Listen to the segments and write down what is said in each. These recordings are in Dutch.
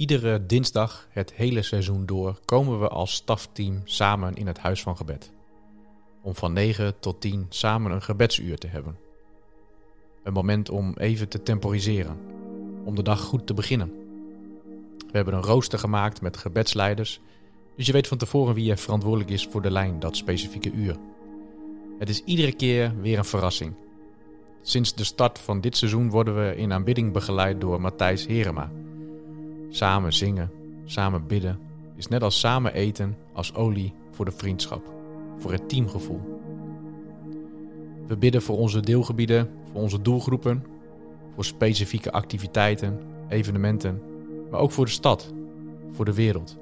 Iedere dinsdag het hele seizoen door komen we als stafteam samen in het huis van gebed. Om van 9 tot 10 samen een gebedsuur te hebben. Een moment om even te temporiseren, om de dag goed te beginnen. We hebben een rooster gemaakt met gebedsleiders, dus je weet van tevoren wie er verantwoordelijk is voor de lijn dat specifieke uur. Het is iedere keer weer een verrassing. Sinds de start van dit seizoen worden we in aanbidding begeleid door Matthijs Herema. Samen zingen, samen bidden is net als samen eten als olie voor de vriendschap, voor het teamgevoel. We bidden voor onze deelgebieden, voor onze doelgroepen, voor specifieke activiteiten, evenementen, maar ook voor de stad, voor de wereld.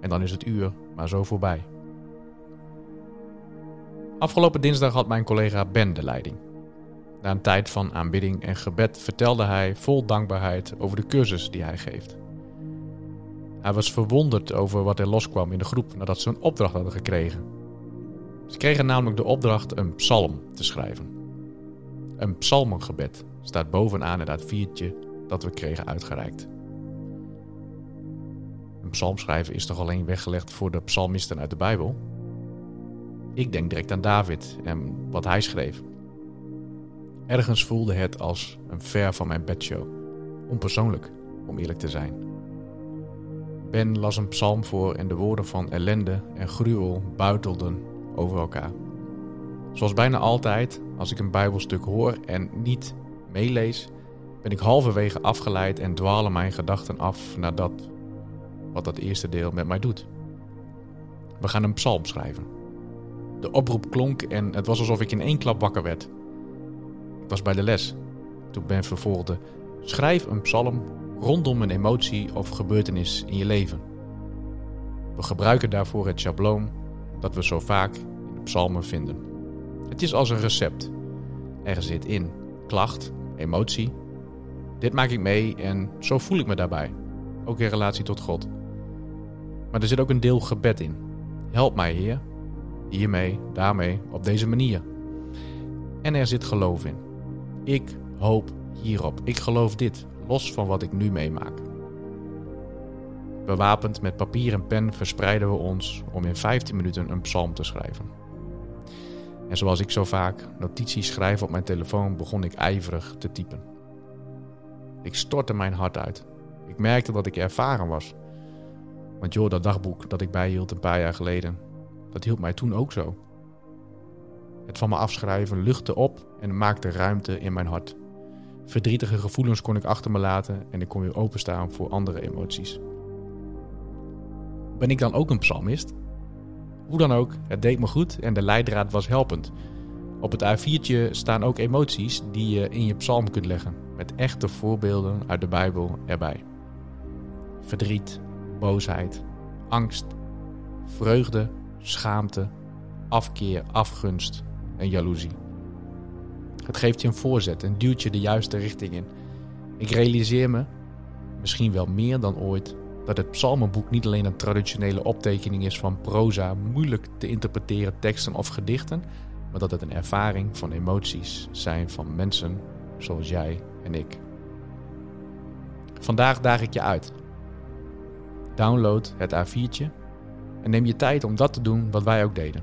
En dan is het uur maar zo voorbij. Afgelopen dinsdag had mijn collega Ben de leiding. Na een tijd van aanbidding en gebed vertelde hij vol dankbaarheid over de cursus die hij geeft. Hij was verwonderd over wat er loskwam in de groep nadat ze een opdracht hadden gekregen. Ze kregen namelijk de opdracht een psalm te schrijven. Een psalmengebed staat bovenaan het A4'tje dat we kregen uitgereikt. Een psalm schrijven is toch alleen weggelegd voor de psalmisten uit de Bijbel? Ik denk direct aan David en wat hij schreef. Ergens voelde het als een ver van mijn bedshow. Onpersoonlijk, om eerlijk te zijn. Ben las een psalm voor en de woorden van ellende en gruwel buitelden over elkaar. Zoals bijna altijd, als ik een Bijbelstuk hoor en niet meelees, ben ik halverwege afgeleid en dwalen mijn gedachten af naar dat wat dat eerste deel met mij doet. We gaan een psalm schrijven. De oproep klonk en het was alsof ik in één klap wakker werd. Was bij de les. Toen Ben vervolgde: Schrijf een psalm rondom een emotie of gebeurtenis in je leven. We gebruiken daarvoor het schabloon dat we zo vaak in de psalmen vinden. Het is als een recept. Er zit in klacht, emotie. Dit maak ik mee en zo voel ik me daarbij. Ook in relatie tot God. Maar er zit ook een deel gebed in. Help mij, Heer. Hiermee, daarmee, op deze manier. En er zit geloof in. Ik hoop hierop. Ik geloof dit, los van wat ik nu meemaak. Bewapend met papier en pen verspreiden we ons om in 15 minuten een psalm te schrijven. En zoals ik zo vaak notities schrijf op mijn telefoon, begon ik ijverig te typen. Ik stortte mijn hart uit. Ik merkte dat ik ervaren was. Want joh, dat dagboek dat ik bijhield een paar jaar geleden, dat hield mij toen ook zo. Het van me afschrijven luchtte op en maakte ruimte in mijn hart. Verdrietige gevoelens kon ik achter me laten en ik kon weer openstaan voor andere emoties. Ben ik dan ook een psalmist? Hoe dan ook, het deed me goed en de leidraad was helpend. Op het A4'tje staan ook emoties die je in je psalm kunt leggen, met echte voorbeelden uit de Bijbel erbij. Verdriet, boosheid, angst, vreugde, schaamte, afkeer, afgunst en jaloezie. Het geeft je een voorzet en duwt je de juiste richting in. Ik realiseer me, misschien wel meer dan ooit, dat het psalmenboek niet alleen een traditionele optekening is van proza, moeilijk te interpreteren teksten of gedichten, maar dat het een ervaring van emoties zijn van mensen zoals jij en ik. Vandaag daag ik je uit. Download het A4'tje en neem je tijd om dat te doen wat wij ook deden.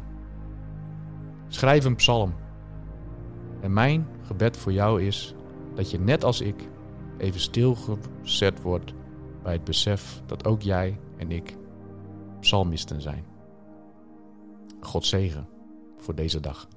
Schrijf een psalm. En mijn gebed voor jou is dat je net als ik even stilgezet wordt bij het besef dat ook jij en ik psalmisten zijn. God zegen voor deze dag.